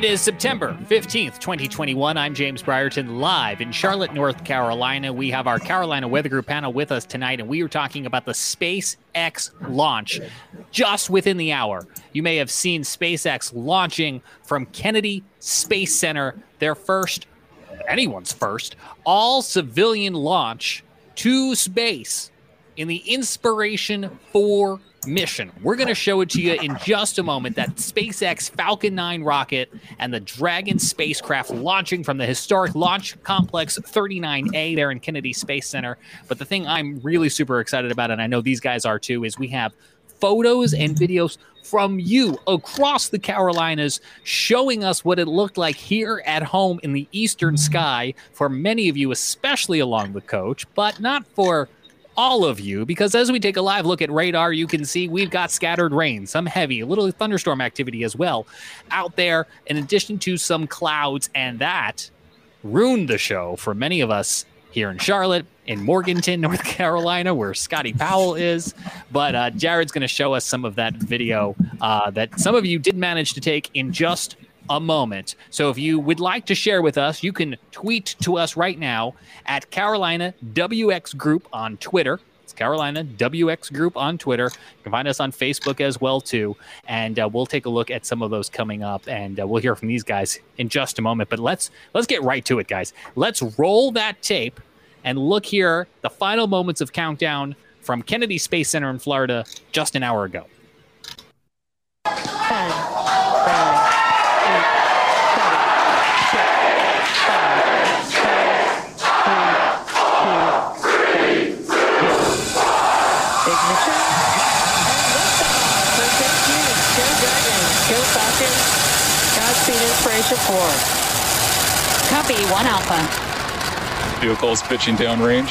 It is September 15th, 2021. I'm James Brierton, live in Charlotte, North Carolina. We have our Carolina Weather Group panel with us tonight, and we are talking about the SpaceX launch just within the hour. You may have seen SpaceX launching from Kennedy Space Center, their first, anyone's first, all civilian launch to space in the Inspiration 4 mission. We're going to show it to you in just a moment that SpaceX Falcon 9 rocket and the Dragon spacecraft launching from the historic Launch Complex 39A there in Kennedy Space Center. But the thing I'm really super excited about, and I know these guys are too, is we have photos and videos from you across the Carolinas showing us what it looked like here at home in the eastern sky for many of you, especially along the coach, but not for all of you because as we take a live look at radar, you can see we've got scattered rain, some heavy, a little thunderstorm activity as well out there, in addition to some clouds. And that ruined the show for many of us here in Charlotte, in Morganton, North Carolina, where Scotty Powell is. But uh, Jared's going to show us some of that video uh, that some of you did manage to take in just a moment. So if you would like to share with us, you can tweet to us right now at Carolina WX Group on Twitter. It's Carolina WX Group on Twitter. You can find us on Facebook as well too, and uh, we'll take a look at some of those coming up, and uh, we'll hear from these guys in just a moment. But let's let's get right to it, guys. Let's roll that tape and look here. The final moments of countdown from Kennedy Space Center in Florida just an hour ago. Inspiration 4. Copy, 1 Alpha. Vehicles pitching downrange.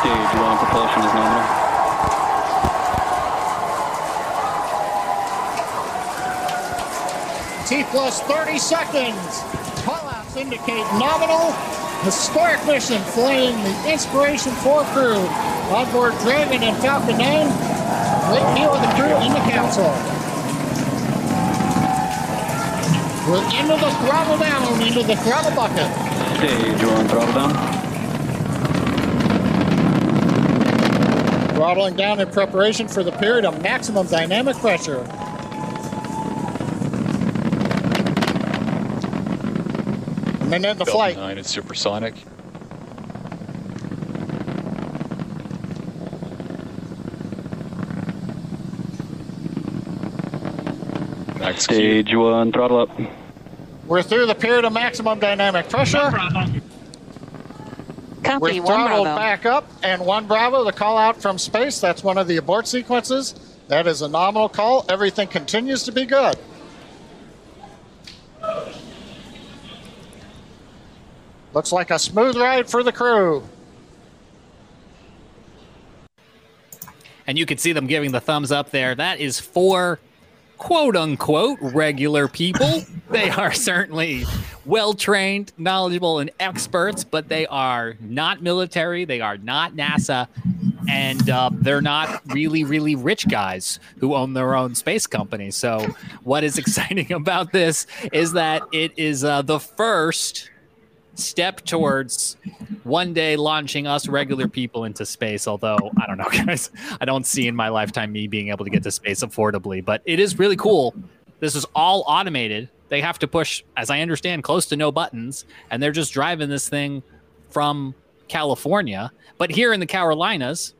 Stage 1 propulsion is nominal. T plus 30 seconds. Callouts indicate nominal. Historic mission flying the Inspiration 4 crew onboard Dragon and Falcon 9. Great view of the crew in the capsule. We're into the throttle down, into the throttle bucket. Stage 1 throttle down. Throttling down in preparation for the period of maximum dynamic pressure. And then the flight. Nine is supersonic. Max Q. Stage 1 throttle up. We're through the period of maximum dynamic pressure. Copy, We're 1 throttled Bravo. back up, and one Bravo, the call out from space. That's one of the abort sequences. That is a nominal call. Everything continues to be good. Looks like a smooth ride for the crew. And you can see them giving the thumbs up there. That is for quote unquote regular people. they are certainly well trained, knowledgeable, and experts, but they are not military. They are not NASA. And uh, they're not really, really rich guys who own their own space company. So, what is exciting about this is that it is uh, the first step towards one day launching us regular people into space. Although I don't know, guys, I don't see in my lifetime me being able to get to space affordably, but it is really cool. This is all automated. They have to push, as I understand, close to no buttons, and they're just driving this thing from California. But here in the Carolinas,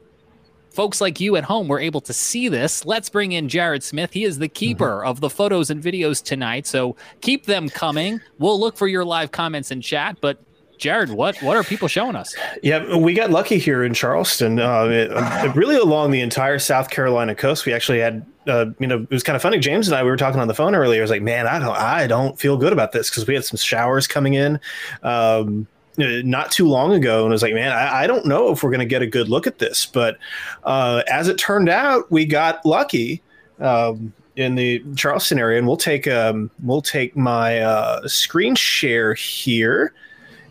folks like you at home were able to see this. Let's bring in Jared Smith. He is the keeper of the photos and videos tonight. So keep them coming. We'll look for your live comments in chat. But Jared, what what are people showing us? Yeah, we got lucky here in Charleston. Uh, it, uh, really, along the entire South Carolina coast, we actually had. Uh, you know, it was kind of funny. James and I we were talking on the phone earlier. I was like, "Man, I don't, I don't feel good about this because we had some showers coming in." Um, not too long ago and was like, man, I, I don't know if we're going to get a good look at this. But uh, as it turned out, we got lucky um, in the Charleston area, and we'll take um, we'll take my uh, screen share here,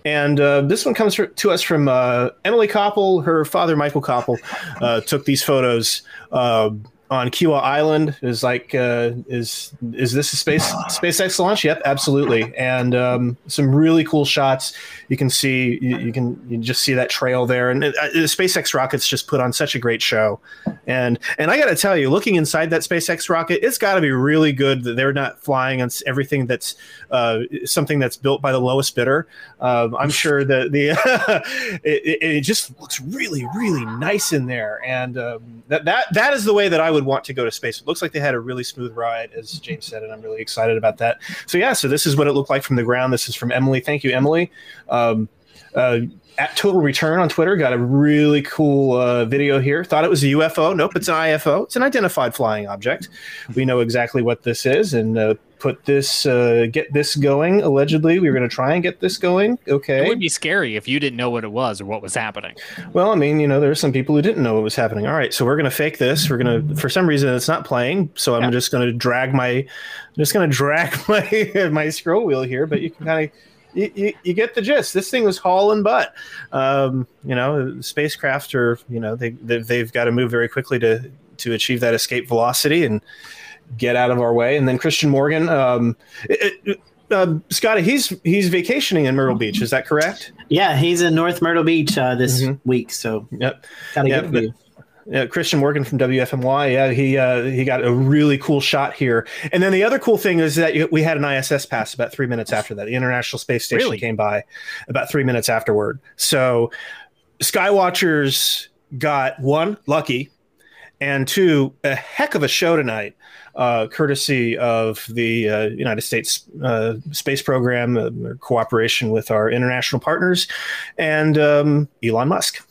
And uh, this one comes to us from uh, Emily Koppel. Her father, Michael Koppel, uh, took these photos uh, on Kiawah Island. Is like, uh, is is this a space SpaceX launch? Yep, absolutely. And um, some really cool shots. You can see, you, you can you just see that trail there. And uh, the SpaceX rockets just put on such a great show. And and I got to tell you, looking inside that SpaceX rocket, it's got to be really good that they're not flying on everything that's uh, something that's built by the lowest bidder. Um, I'm sure that the it, it, it just looks really really nice in there, and um, that that that is the way that I would want to go to space. It looks like they had a really smooth ride, as James said, and I'm really excited about that. So yeah, so this is what it looked like from the ground. This is from Emily. Thank you, Emily. Um, uh, at Total Return on Twitter got a really cool uh, video here. Thought it was a UFO. Nope, it's an IFO. It's an identified flying object. We know exactly what this is, and uh, put this, uh, get this going. Allegedly, we were going to try and get this going. Okay. It would be scary if you didn't know what it was or what was happening. Well, I mean, you know, there are some people who didn't know what was happening. All right, so we're going to fake this. We're going to, for some reason, it's not playing. So I'm Yeah. just going to drag my, I'm just going to drag my my scroll wheel here. But you can kind of, you, you, you get the gist. This thing was hauling butt. Um, you know, spacecraft are, you know, they they've, they've got to move very quickly to to achieve that escape velocity and get out of our way. And then Christian Morgan, um, it, it, uh, Scotty, he's he's vacationing in Myrtle Beach. Is that correct? Yeah, he's in North Myrtle Beach uh, this Mhm. week, so Yep. gotta Yeah, get but- you. Christian Morgan from WFMY. Yeah, he uh, he got a really cool shot here. And then the other cool thing is that we had an ISS pass about three minutes after that. The International Space Station Really? came by about three minutes afterward. So Skywatchers got one lucky, and two a heck of a show tonight, uh, courtesy of the uh, United States uh, Space Program, uh, cooperation with our international partners, and um, Elon Musk.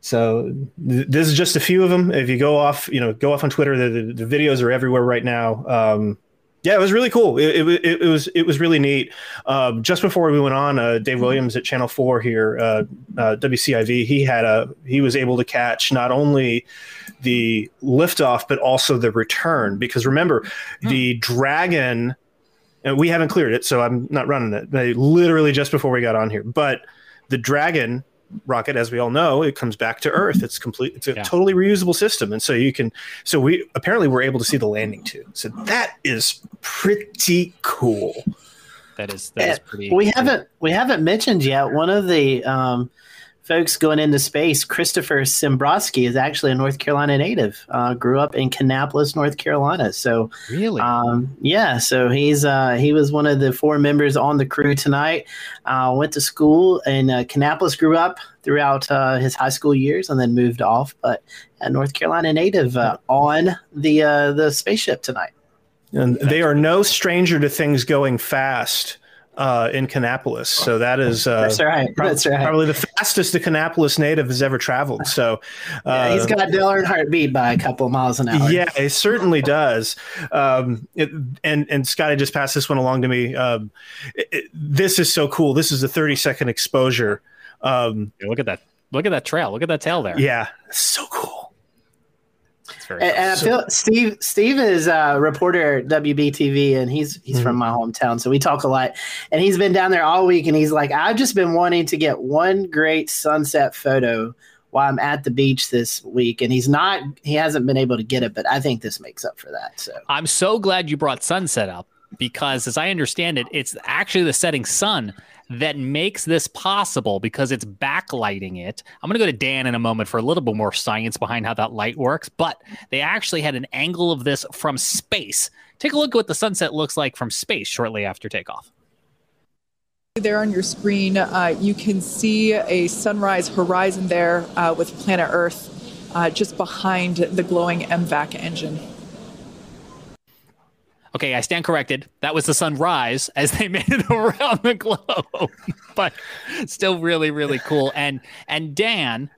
So th- this is just a few of them. If you go off, you know, go off on Twitter. The, the, the videos are everywhere right now. Um, yeah, it was really cool. It, it, it, was it was really neat. Um, just before we went on, uh, Dave Williams at Channel Four here, uh, uh, WCIV, he had a he was able to catch not only the liftoff but also the return because remember the Dragon. And we haven't cleared it, so I'm not running it. They literally just before we got on here, but the Dragon rocket, as we all know, it comes back to Earth. It's complete. It's a Yeah. totally reusable system, and so you can. So we apparently were able to see the landing too. So that is pretty cool. That is that is Uh, pretty. We haven't we haven't mentioned yet one of the um, folks going into space, Christopher Sembroski, is actually a North Carolina native. Uh, grew up in Kannapolis, North Carolina. So really. Um, yeah, so he's uh, he was one of the four members on the crew tonight. Uh, went to school in uh, Kannapolis, grew up throughout uh, his high school years, and then moved off. But a North Carolina native uh, on the uh, the spaceship tonight. And they are no stranger to things going fast uh, in Kannapolis. So that is uh, That's right. prob- That's right. probably the fastest the Kannapolis native has ever traveled. So uh, yeah, he's got Dale Earnhardt beat by a couple of miles an hour. Yeah, it certainly does. Um, it, and and Scotty just passed this one along to me. Um, it- it- this is so cool. This is a 30 second exposure. Um, look at that. Look at that trail. Look at that tail there. yeah, so cool. It's very And, and I feel Steve Steve is a reporter at WBTV, and he's he's Mm-hmm. from my hometown, so we talk a lot. And he's been down there all week, and he's like, I've just been wanting to get one great sunset photo while I'm at the beach this week, and he's not he hasn't been able to get it, but I think this makes up for that. So I'm so glad you brought sunset up because, as I understand it, it's actually the setting sun that makes this possible because it's backlighting it. I'm going to go to Dan in a moment for a little bit more science behind how that light works, but they actually had an angle of this from space. Take a look at what the sunset looks like from space shortly after takeoff. There on your screen, uh, you can see a sunrise horizon there uh, with planet Earth uh, just behind the glowing MVAC engine. Okay, I stand corrected. That was the sunrise as they made it around the globe, but still really, really cool. And and Dan,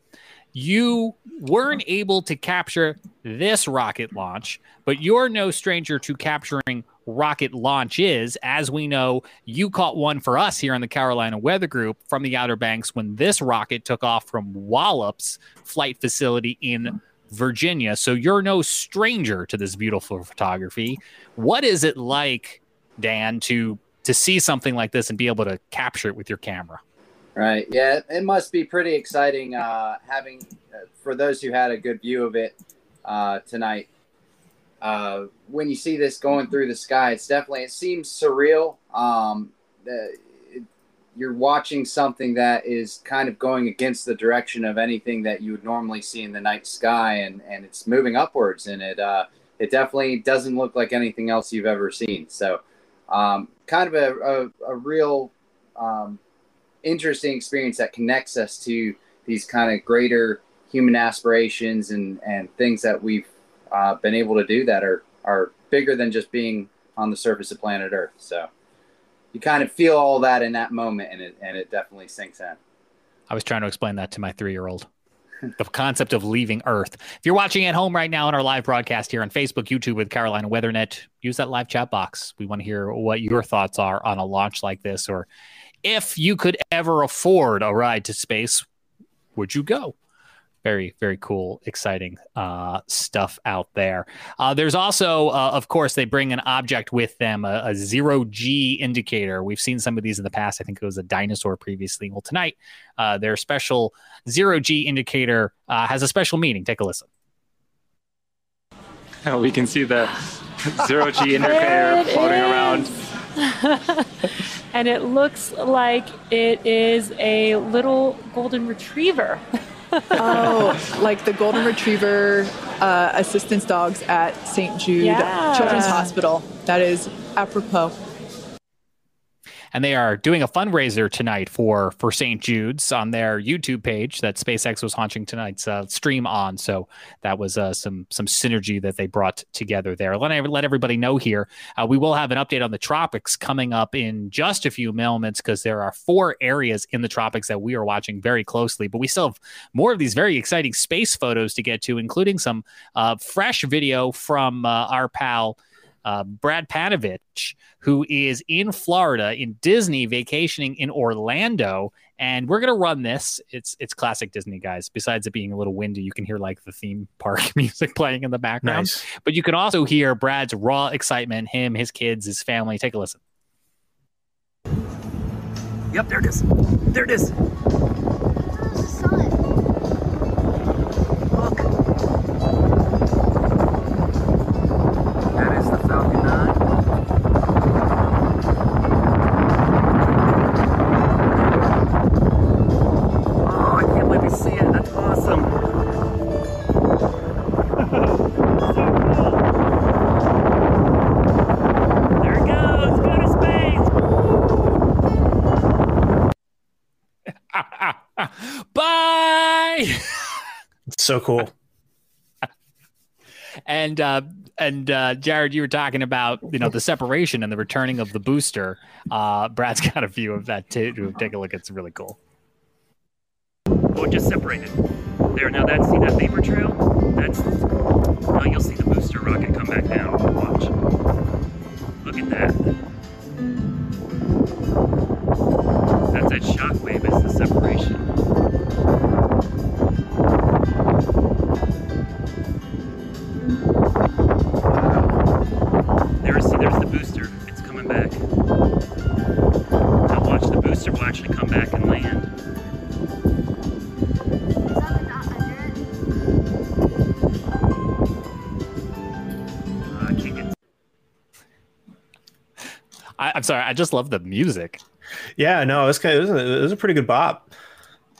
you weren't able to capture this rocket launch, but you're no stranger to capturing rocket launches. As we know, you caught one for us here on the Carolina Weather Group from the Outer Banks when this rocket took off from Wallops Flight Facility in Virginia. So you're no stranger to this beautiful photography. What is it like, Dan, to to see something like this and be able to capture it with your camera? Right. Yeah, it must be pretty exciting uh, having, uh, for those who had a good view of it uh, tonight. Uh, when you see this going through the sky, it's definitely, it seems surreal. Um, the, you're watching something that is kind of going against the direction of anything that you would normally see in the night sky, and, and it's moving upwards, and it, uh, it definitely doesn't look like anything else you've ever seen. So, um, kind of a, a, a real um, interesting experience that connects us to these kind of greater human aspirations and, and things that we've uh, been able to do that are, are bigger than just being on the surface of planet Earth. So you kind of feel all that in that moment, and it, and it definitely sinks in. I was trying to explain that to my three year old. the concept of leaving Earth. If you're watching at home right now on our live broadcast here on Facebook, YouTube with Carolina WeatherNet, use that live chat box. We want to hear what your thoughts are on a launch like this, or if you could ever afford a ride to space, would you go? Very, very cool, exciting uh, stuff out there. Uh, there's also, uh, of course, they bring an object with them, a, a, zero G indicator. We've seen some of these in the past. I think it was a dinosaur previously. Well, tonight, uh, their special zero G indicator uh, has a special meaning. Take a listen. we can see the zero G indicator floating around. and it looks like it is a little golden retriever. Oh, like the golden retriever uh, assistance dogs at St. Jude yeah. Children's Hospital. That is apropos and they are doing a fundraiser tonight for for St. Jude's on their YouTube page that SpaceX was launching tonight's uh, stream on. So that was uh, some some synergy that they brought together there. Let let everybody know here. Uh, we will have an update on the tropics coming up in just a few moments because there are four areas in the tropics that we are watching very closely. But we still have more of these very exciting space photos to get to, including some uh, fresh video from uh, our pal uh, Brad Panovich, who is in Florida in Disney, vacationing in Orlando, and we're gonna run this. It's it's classic Disney, guys. Besides it being a little windy, you can hear like the theme park music playing in the background. Nice. But you can also hear Brad's raw excitement. Him, his kids, his family. Take a listen. Yep, there it is. There it is. So cool. and uh, and uh, Jared, you were talking about you know the separation and the returning of the booster. Uh, Brad's got a view of that too. Take a look; it's really cool. Oh, just separated. There now. That see that vapor trail? That's now you'll see the booster rocket come back down. Watch. Look at that. That's that shockwave. Is the separation. I, am sorry. I just love the music. Yeah, no, it was kind of, it was, a, it was a pretty good bop.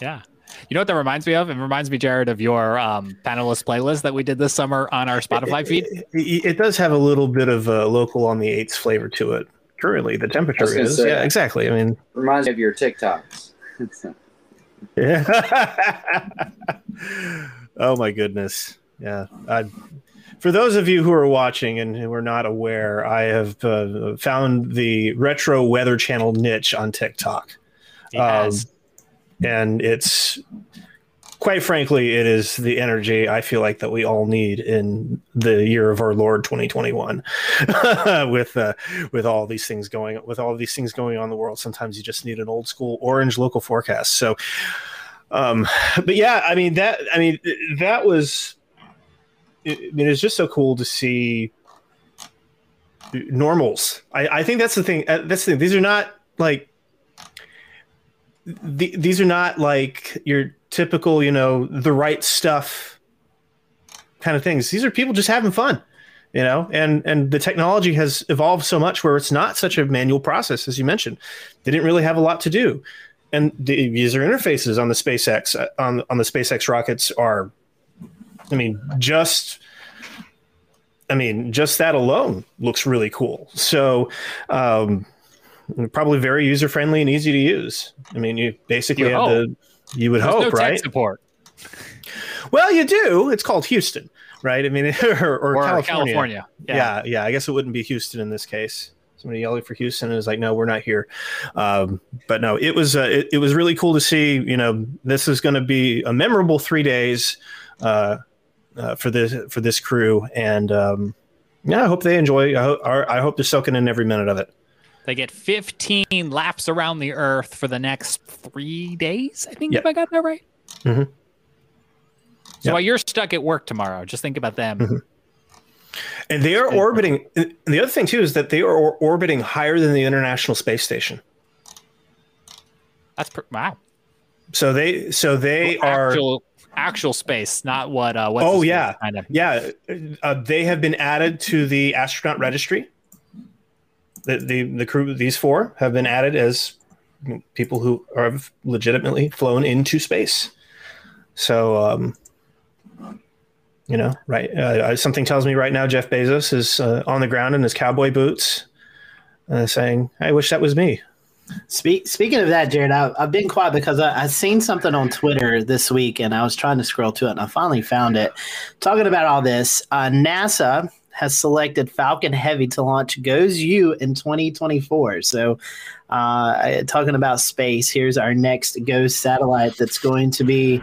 Yeah. You know what that reminds me of? It reminds me, Jared, of your um, panelist playlist that we did this summer on our Spotify feed. It, it, it does have a little bit of a local on the eights flavor to it. Currently, the temperature is. Say, yeah, exactly. I mean, reminds me of your TikToks. yeah. oh my goodness. Yeah. I, for those of you who are watching and who are not aware, I have uh, found the retro weather channel niche on TikTok. Yes. Um, and it's quite frankly, it is the energy I feel like that we all need in the year of our Lord 2021. with uh, with all these things going with all these things going on in the world, sometimes you just need an old school orange local forecast. So, um, but yeah, I mean that I mean that was. I mean, it's just so cool to see normals. I, I think that's the thing. Uh, that's the thing. These are not like the, these are not like your typical, you know, the right stuff kind of things. These are people just having fun, you know, and and the technology has evolved so much where it's not such a manual process as you mentioned. They didn't really have a lot to do, and the user interfaces on the SpaceX uh, on on the SpaceX rockets are, I mean, just. I mean, just that alone looks really cool. So, um, probably very user friendly and easy to use. I mean, you basically You have hope. the you would There's hope, no right? support. Well, you do. It's called Houston, right? I mean, or, or, Or California. California, yeah. yeah, yeah. I guess it wouldn't be Houston in this case. Somebody yelling for Houston and is like, "No, we're not here." Um, but no, it was uh, it, it was really cool to see. You know, this is going to be a memorable three days uh, uh, for this for this crew, and um, yeah, I hope they enjoy. I hope, I hope they're soaking in every minute of it. They get 15 laps around the Earth for the next three days. I think if I got that right. Mhm. So while you're stuck at work tomorrow, just think about them. Mm-hmm. And they are orbiting. And the other thing too is that they are or- orbiting higher than the International Space Station. That's pr- wow. So they so they are actual space, not what. Uh, what's oh yeah, kind of. yeah. Uh, they have been added to the astronaut registry. The, the the crew these four have been added as people who are legitimately flown into space. So um, you know, right? Uh, something tells me right now Jeff Bezos is uh, on the ground in his cowboy boots, uh, saying, "I wish that was me." Speak, speaking of that, Jared, I, I've been quiet because I, I seen something on Twitter this week, and I was trying to scroll to it, and I finally found it. Talking about all this, uh, NASA has selected Falcon Heavy to launch GOES-U in 2024. So, uh, talking about space, here's our next GOES satellite that's going to be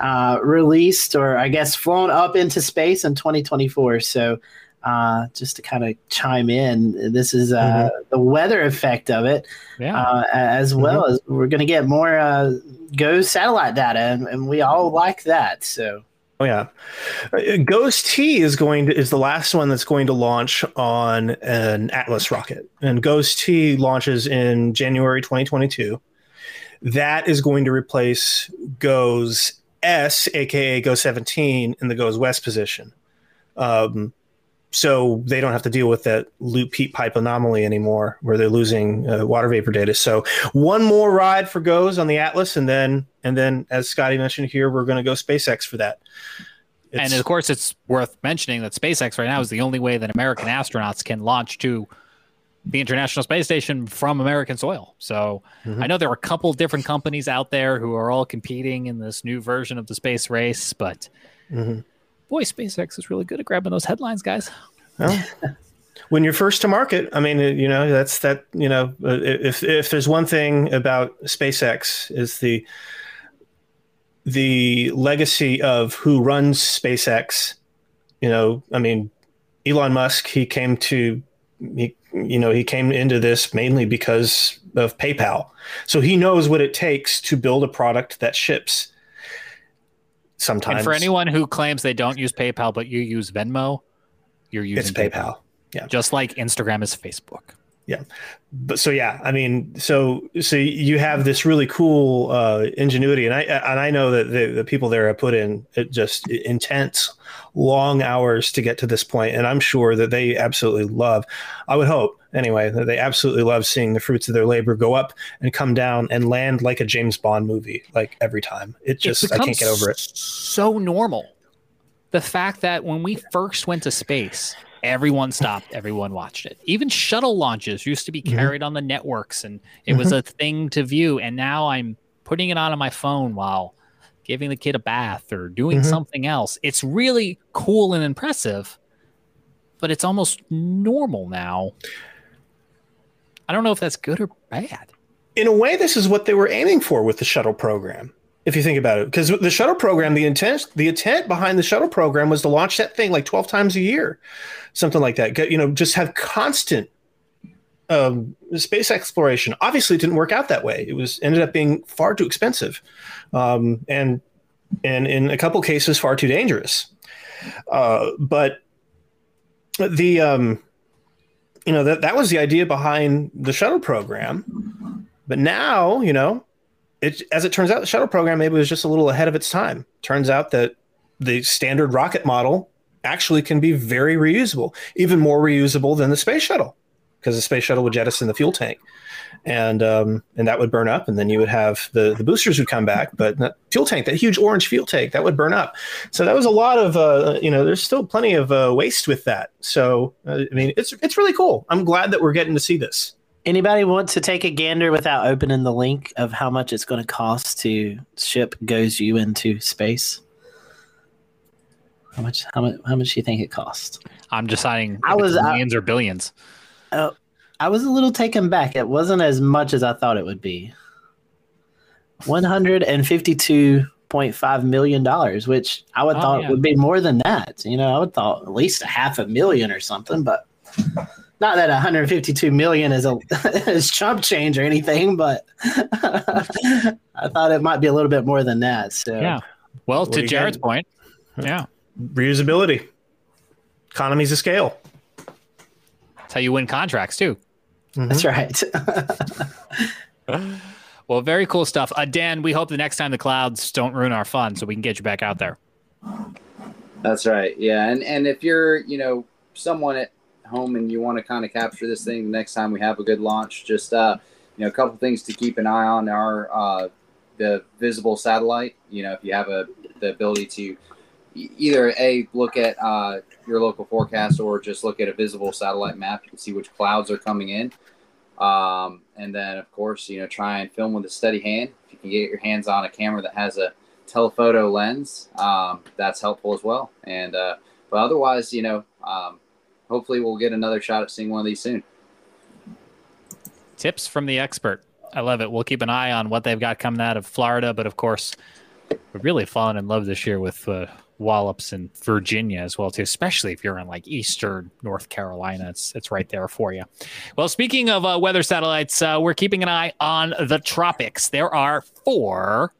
uh, released, or I guess flown up into space in 2024. So. Uh, just to kind of chime in, this is uh, the weather effect of it Yeah. uh, as well as we're going to get more uh, GOES satellite data, and, and we all like that. So Oh yeah, Uh, GOES-T is going to is the last one that's going to launch on an Atlas rocket, and GOES-T launches in January 2022. That is going to replace Goes S, aka GOES-17, in the Goes West position. Um, so they don't have to deal with that loop heat pipe anomaly anymore, where they're losing uh, water vapor data. So one more ride for Goes on the Atlas, and then and then as Scotty mentioned here, we're going to go SpaceX for that. and of course, it's worth mentioning that SpaceX right now is the only way that American astronauts can launch to the International Space Station from American soil. So Mhm. I know there are a couple different companies out there who are all competing in this new version of the space race, but Mhm. Boy, SpaceX is really good at grabbing those headlines, guys. Well, when you're first to market, I mean, uh, you know, that's that. You know, uh, if if there's one thing about SpaceX is the the legacy of who runs SpaceX. You know, I mean, Elon Musk. He came to, he, you know, he came into this mainly because of PayPal. So he knows what it takes to build a product that ships. Sometimes And for anyone who claims they don't use PayPal but you use Venmo, you're using It's PayPal. Yeah. Just like Instagram is Facebook. yeah but so yeah i mean so so you have this really cool uh ingenuity and i and i know that the, the people there have put in it just intense long hours to get to this point and i'm sure that they absolutely love i would hope anyway they absolutely love seeing the fruits of their labor go up and come down and land like a james bond movie like every time it just i can't get over it So normal. The fact that when we first went to space, everyone stopped, everyone watched it. Even shuttle launches used to be Mm-hmm. carried on the networks and it was Mhm. a thing to view. And now I'm putting it on on my phone while giving the kid a bath or doing Mhm. something else. It's really cool and impressive, but it's almost normal now. I don't know if that's good or bad. in a way, this is what they were aiming for with the shuttle program. If you think about it, because the shuttle program, the intent, the intent behind the shuttle program was to launch that thing like twelve times a year, something like that. You know, just have constant um, space exploration. Obviously, it didn't work out that way. It was ended up being far too expensive, um, and and in a couple cases, far too dangerous. Uh, but the um, you know that that was the idea behind the shuttle program but now you know it, as it turns out, the shuttle program maybe was just a little ahead of its time. Turns out that the standard rocket model actually can be very reusable, even more reusable than the space shuttle, because the space shuttle would jettison the fuel tank, and um, and that would burn up, and then you would have the the boosters would come back, but that fuel tank, that huge orange fuel tank, that would burn up. So that was a lot of uh, you know, there's still plenty of uh, waste with that. So uh, I mean, it's it's really cool. I'm glad that we're getting to see this. Anybody want to take a gander without opening the link of how much it's going to cost to ship GOES-U into space? How much? How much? How much do you think it costs? I'm deciding. I was- it's I- millions or billions. Oh, I was a little taken back. It wasn't as much as I thought it would be. One hundred and fifty-two point five million dollars, which I would Oh, thought yeah. would be more than that. You know, I would thought at least a half a million or something, but not that 152 million is a is chump change or anything, but I thought it might be a little bit more than that. So Yeah. Well, What to Jared's get? point, yeah, Reusability, economies of scale. that's how you win contracts too. That's right. Well, very cool stuff. Uh, Dan, we hope the next time the clouds don't ruin our fun, so we can get you back out there. That's right. Yeah, and and if you're you know someone at home and you want to kind of capture this thing the next time we have a good launch, just uh you know a couple things to keep an eye on are uh the visible satellite. You know if you have a the ability to either a look at uh, your local forecast or just look at a visible satellite map. You can see which clouds are coming in. Um, and then, of course, you know, try and film with a steady hand. If you can get your hands on a camera that has a telephoto lens, um, that's helpful as well. And uh, but otherwise, you know, um, hopefully we'll get another shot at seeing one of these soon. Tips from the expert. I love it. We'll keep an eye on what they've got coming out of Florida, but of course, we've really fallen in love this year with uh, Wallops in Virginia as well too. Especially if you're in like Eastern North Carolina, it's it's right there for you. Well, speaking of uh, weather satellites, uh, we're keeping an eye on the tropics. There are four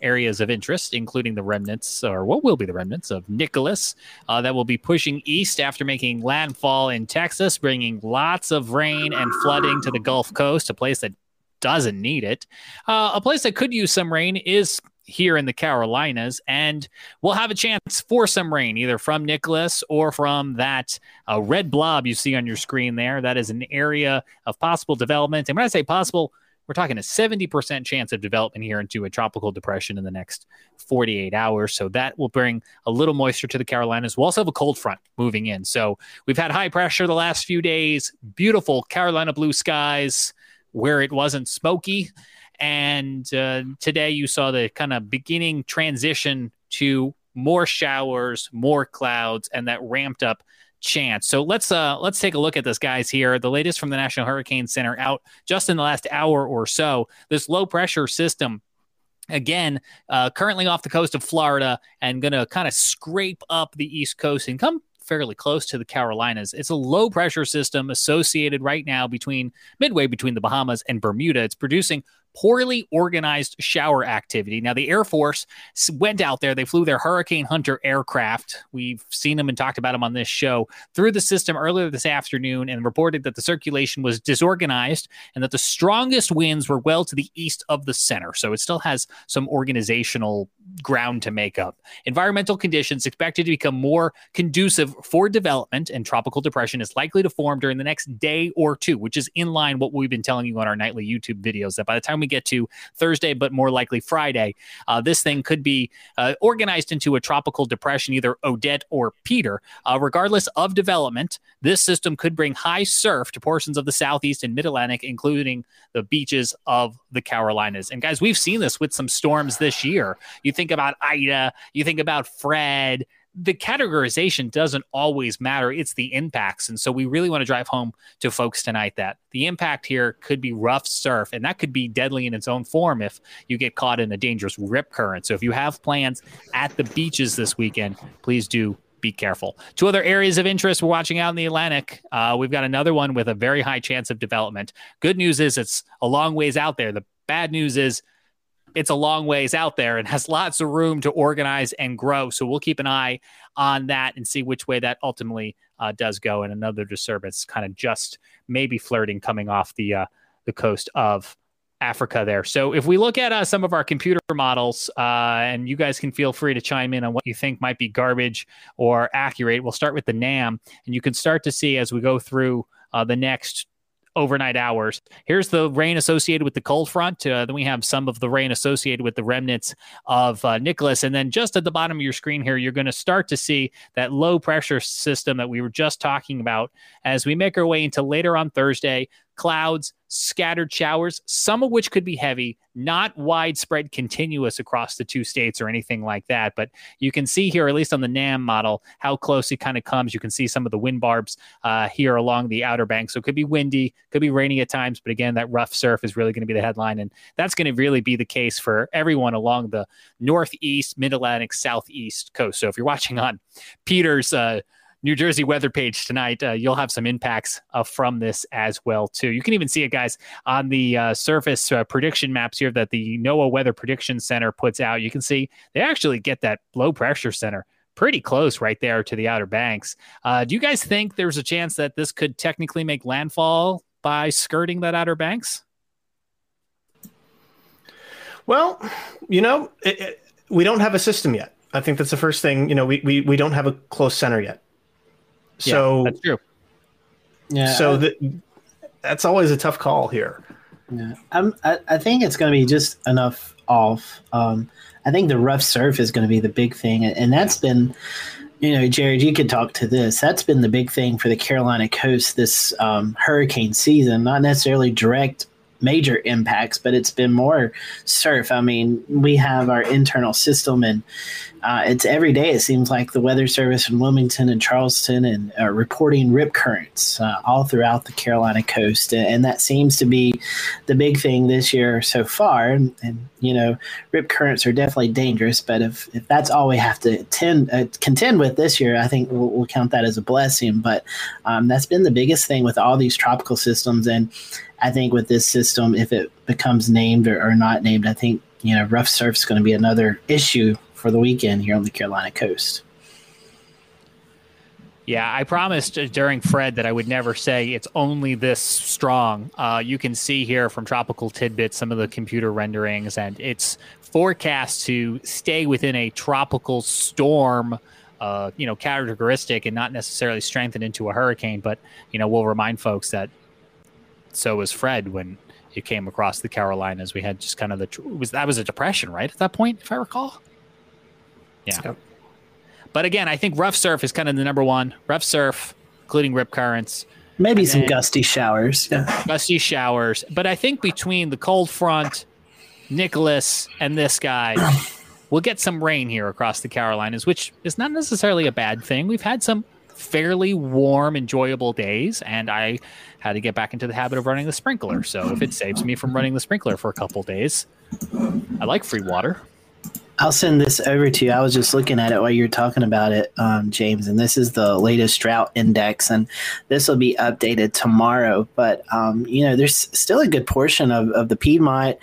areas of interest, including the remnants, or what will be the remnants of Nicholas, uh, that will be pushing east after making landfall in Texas, bringing lots of rain and flooding to the Gulf Coast, a place that doesn't need it. Uh, a place that could use some rain is here in the Carolinas, and we'll have a chance for some rain, either from Nicholas or from that uh, red blob you see on your screen there. That is an area of possible development. And when I say possible, we're talking a 70% chance of development here into a tropical depression in the next 48 hours. So that will bring a little moisture to the Carolinas. We'll also have a cold front moving in. So we've had high pressure the last few days, beautiful Carolina blue skies where it wasn't smoky. And uh, today you saw the kind of beginning transition to more showers, more clouds, and that ramped up chance. So let's uh let's take a look at this guys here. The latest from the National Hurricane Center out just in the last hour or so. This low pressure system again uh, currently off the coast of Florida and going to kind of scrape up the east coast and come fairly close to the Carolinas. It's a low pressure system associated right now between midway between the Bahamas and Bermuda. It's producing poorly organized shower activity. Now, the Air Force went out there. They flew their Hurricane Hunter aircraft. We've seen them and talked about them on this show through the system earlier this afternoon and reported that the circulation was disorganized and that the strongest winds were well to the east of the center. So it still has some organizational ground to make up. Environmental conditions expected to become more conducive for development and tropical depression is likely to form during the next day or two, which is in line what we've been telling you on our nightly YouTube videos that by the time we get to Thursday, but more likely Friday, uh, this thing could be uh, organized into a tropical depression, either Odette or Peter. Uh, regardless of development, this system could bring high surf to portions of the southeast and mid Atlantic, including the beaches of the Carolinas. And guys, we've seen this with some storms this year. You think about Ida, you think about Fred. The categorization doesn't always matter. It's the impacts. And so we really want to drive home to folks tonight that the impact here could be rough surf, and that could be deadly in its own form if you get caught in a dangerous rip current. So if you have plans at the beaches this weekend, please do be careful. Two other areas of interest we're watching out in the Atlantic. Uh, we've got another one with a very high chance of development. Good news is it's a long ways out there. The bad news is it's a long ways out there and has lots of room to organize and grow. So we'll keep an eye on that and see which way that ultimately uh, does go. And another disturbance, kind of just maybe flirting coming off the uh, the coast of Africa there. So if we look at uh, some of our computer models, uh, and you guys can feel free to chime in on what you think might be garbage or accurate. We'll start with the NAM, and you can start to see as we go through uh, the next overnight hours. Here's the rain associated with the cold front. Uh, then we have some of the rain associated with the remnants of uh, Nicholas. And then just at the bottom of your screen here, you're going to start to see that low pressure system that we were just talking about as we make our way into later on Thursday clouds, scattered showers, some of which could be heavy, not widespread continuous across the two states or anything like that. But you can see here, at least on the NAM model, how close it kind of comes. You can see some of the wind barbs uh, here along the outer bank. So it could be windy, could be rainy at times. But again, that rough surf is really going to be the headline. And that's going to really be the case for everyone along the northeast, mid Atlantic, southeast coast. So if you're watching on Peter's, uh, New Jersey weather page tonight, uh, you'll have some impacts uh, from this as well too. You can even see it, guys, on the uh, surface uh, prediction maps here that the NOAA Weather Prediction Center puts out. You can see they actually get that low pressure center pretty close right there to the Outer Banks. Uh, do you guys think there's a chance that this could technically make landfall by skirting that Outer Banks? Well, you know, it, it, we don't have a system yet. I think that's the first thing. You know, we, we, we don't have a close center yet. So yeah, that's true. Yeah. So that that's always a tough call here. Yeah, I'm, I, I think it's going to be just enough off. Um, I think the rough surf is going to be the big thing, and that's been, you know, Jared, you could talk to this. That's been the big thing for the Carolina coast this um, hurricane season. Not necessarily direct major impacts, but it's been more surf. I mean, we have our internal system, and uh, it's every day. It seems like the Weather Service in Wilmington and Charleston and uh, reporting rip currents uh, all throughout the Carolina coast, and that seems to be the big thing this year so far. And, and you know, rip currents are definitely dangerous, but if, if that's all we have to tend, uh, contend with this year, I think we'll, we'll count that as a blessing. But um, that's been the biggest thing with all these tropical systems, and I think with this system, if it becomes named or, or not named, I think you know rough surf is going to be another issue for the weekend here on the Carolina coast. Yeah, I promised during Fred that I would never say it's only this strong. Uh, you can see here from Tropical Tidbits some of the computer renderings, and it's forecast to stay within a tropical storm, uh, you know, characteristic and not necessarily strengthen into a hurricane. But you know, we'll remind folks that so was Fred when it came across the Carolinas. We had just kind of the was that was a depression, right? At that point, if I recall. Yeah. Yep. But again, I think rough surf is kind of the number one. Rough surf, including rip currents. Maybe some gusty showers. Yeah. Gusty showers. But I think between the cold front, Nicholas, and this guy, we'll get some rain here across the Carolinas, which is not necessarily a bad thing. We've had some fairly warm, enjoyable days, and I had to get back into the habit of running the sprinkler. So if it saves me from running the sprinkler for a couple days, I like free water. I'll send this over to you. I was just looking at it while you were talking about it, um, James, and this is the latest drought index, and this will be updated tomorrow. But um, you know, there's still a good portion of, of the Piedmont,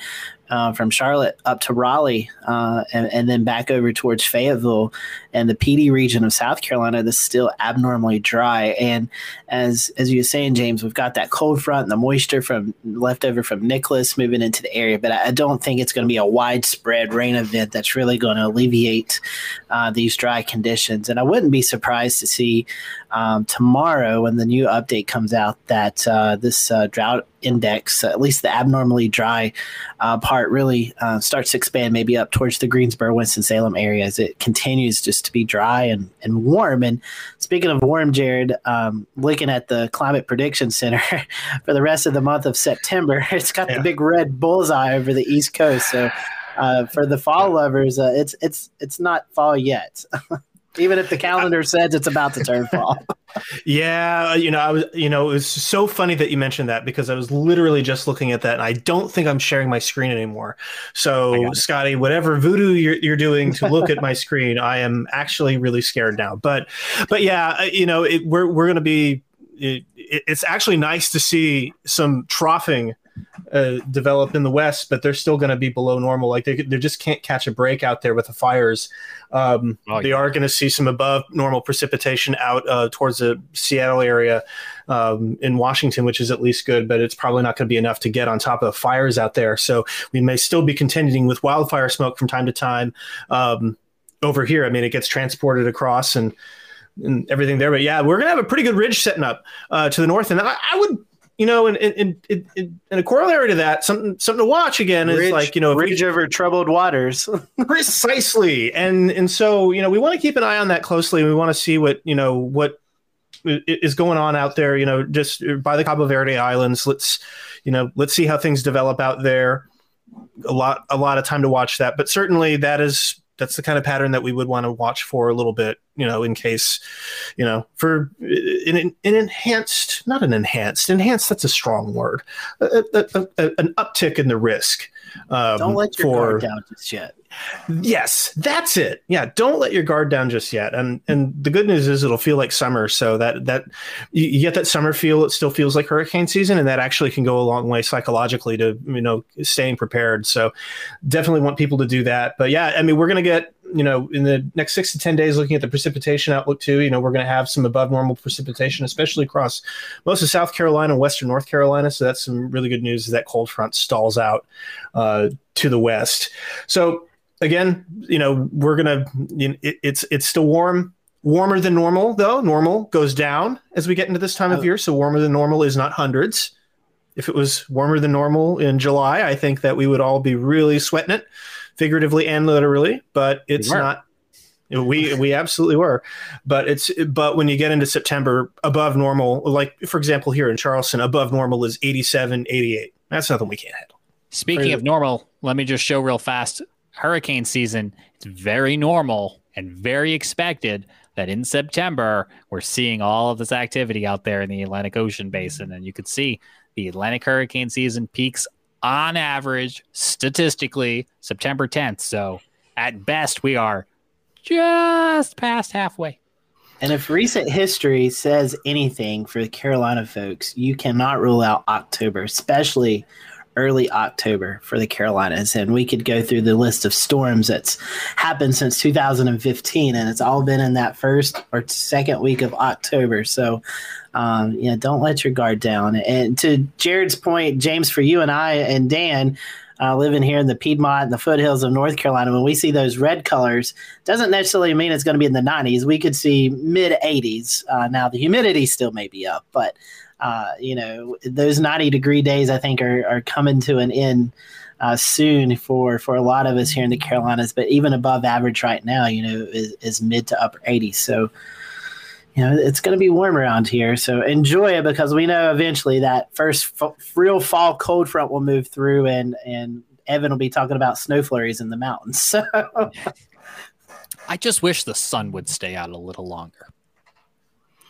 uh, from Charlotte up to Raleigh, uh, and, and, then back over towards Fayetteville and the Dee region of South Carolina that's still abnormally dry. And as as you were saying, James, we've got that cold front and the moisture from leftover from Nicholas moving into the area, but I, I don't think it's going to be a widespread rain event that's really going to alleviate uh, these dry conditions. And I wouldn't be surprised to see um, tomorrow when the new update comes out that uh, this uh, drought index, at least the abnormally dry uh, part, really uh, starts to expand maybe up towards the Greensboro, Winston-Salem area as it continues just to be dry and, and warm. And speaking of warm, Jared, um, looking at the Climate Prediction Center for the rest of the month of September, it's got yeah. the big red bullseye over the East Coast. So uh, for the fall lovers, uh, it's it's it's not fall yet. even if the calendar says it's about to turn fall. yeah, you know, I was, you know, it was so funny that you mentioned that because I was literally just looking at that, and I don't think I'm sharing my screen anymore. So, Scotty, whatever voodoo you're, you're doing to look at my screen, I am actually really scared now. But, but yeah, uh, you know, it, we're we're going to be. It, it's actually nice to see some troughing uh, develop in the west, but they're still going to be below normal. Like they they just can't catch a break out there with the fires. Um, Oh, they are going to see some above normal precipitation out uh, towards the Seattle area um, in Washington, which is at least good, but it's probably not going to be enough to get on top of the fires out there. So we may still be contending with wildfire smoke from time to time um, over here. I mean, it gets transported across and and everything there. But yeah, we're gonna have a pretty good ridge setting up uh, to the north, and I, I would. You know, and in, in, in a corollary to that, something something to watch again is Ridge- like you know ridge over troubled waters. precisely. And and so you know we want to keep an eye on that closely we want to see what you know what is going on out there you know just by the cabo verde islands. Let's you know let's see how things develop out there. A lot a lot of time to watch that but certainly that is that's the kind of pattern that we would want to watch for a little bit you know in case you know for uh, an, an enhanced not an enhanced enhanced that's a strong word a, a, a, an uptick in the risk um, Don't let your for guard down just yet. Yes, that's it. Yeah, don't let your guard down just yet. And and the good news is it'll feel like summer, so that that you, get that summer feel. It still feels like hurricane season, and that actually can go a long way psychologically to you know staying prepared. So definitely want people to do that. But yeah, I mean we're gonna get you know in the next six to ten days looking at the precipitation outlook too. You know we're gonna have some above normal precipitation, especially across most of South Carolina and Western North Carolina. So that's some really good news. As that cold front stalls out uh, to the west. So again, you know, we're gonna. You know, it, it's it's still warm, warmer than normal though. Normal goes down as we get into this time of year. So warmer than normal is not hundreds. If it was warmer than normal in July, I think that we would all be really sweating it, figuratively and literally. But it's were. not. We we absolutely were, but it's but when you get into September, above normal, like for example here in Charleston, above normal is 87, 88. That's nothing we can't handle. Speaking Crazy. of normal, let me just show real fast. Hurricane season, it's very normal and very expected that in September we're seeing all of this activity out there in the Atlantic Ocean basin. And you could see the Atlantic hurricane season peaks on average statistically September 10th. So at best, we are just past halfway. And if recent history says anything for the Carolina folks, you cannot rule out October, especially early October for the Carolinas. And we could go through the list of storms that's happened since 2015, and it's all been in that first or second week of October. So, um, know, don't let your guard down. And to Jared's point, James, for you and I and Dan, uh, living here in the Piedmont and the foothills of North Carolina, when we see those red colors, doesn't necessarily mean it's going to be in the 90s. We could see mid 80s. Uh, now, the humidity still may be up, but, uh, you know, those 90 degree days, I think, are, are coming to an end uh, soon for, for a lot of us here in the Carolinas. But even above average right now, you know, is, is mid to upper 80s. So, you know, it's going to be warm around here. So enjoy it because we know eventually that first f- real fall cold front will move through and, and Evan will be talking about snow flurries in the mountains. So I just wish the sun would stay out a little longer.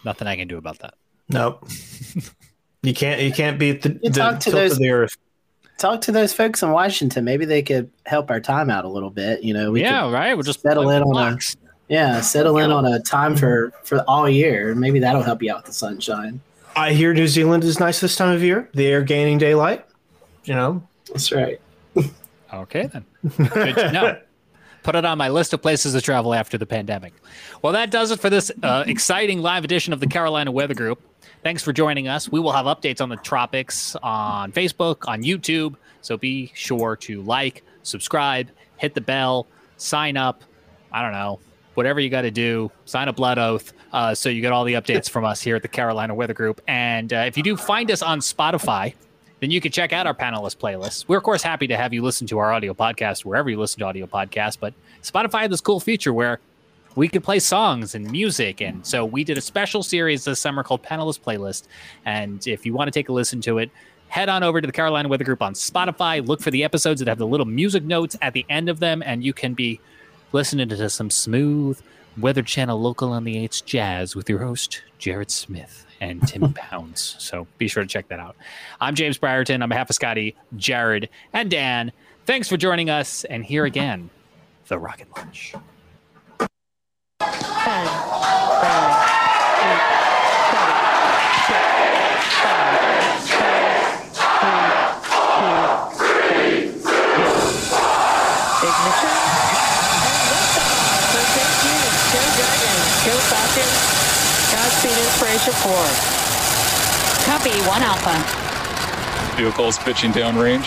Nothing I can do about that. Nope. you can't you can't beat the, the talk to tilt those- of the earth. talk to those folks in Washington. Maybe they could help our time out a little bit. You know, we yeah, could right. We'll just settle in on a yeah, settle in on a time for for all year. Maybe that'll help you out with the sunshine. I hear New Zealand is nice this time of year. They are gaining daylight. You know, That's right. Okay, then. Good to know. Put it on my list of places to travel after the pandemic. Well, that does it for this uh, exciting live edition of the Carolina Weather Group. Thanks for joining us. We will have updates on the tropics on Facebook, on YouTube. So be sure to like, subscribe, hit the bell, sign up. I don't know, whatever you got to do. Sign a blood oath uh, so you get all the updates from us here at the Carolina Weather Group. And uh, if you do find us on Spotify, then you can check out our panelist playlist. We're of course happy to have you listen to our audio podcast wherever you listen to audio podcasts, but Spotify has this cool feature where we could play songs and music. And so we did a special series this summer called Panelist Playlist. And if you want to take a listen to it, head on over to the Carolina Weather Group on Spotify. Look for the episodes that have the little music notes at the end of them, and you can be listening to some smooth Weather Channel local on the 8's jazz with your host, Jared Smith and Tim Pounds. So be sure to check that out. I'm James Brierton. On behalf of Scotty, Jared, and Dan, thanks for joining us. And here again, the Rocket Launch. Fraser 4. Copy, 1 Alpha. Vehicles pitching downrange.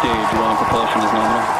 Stage 1 propulsion is nominal.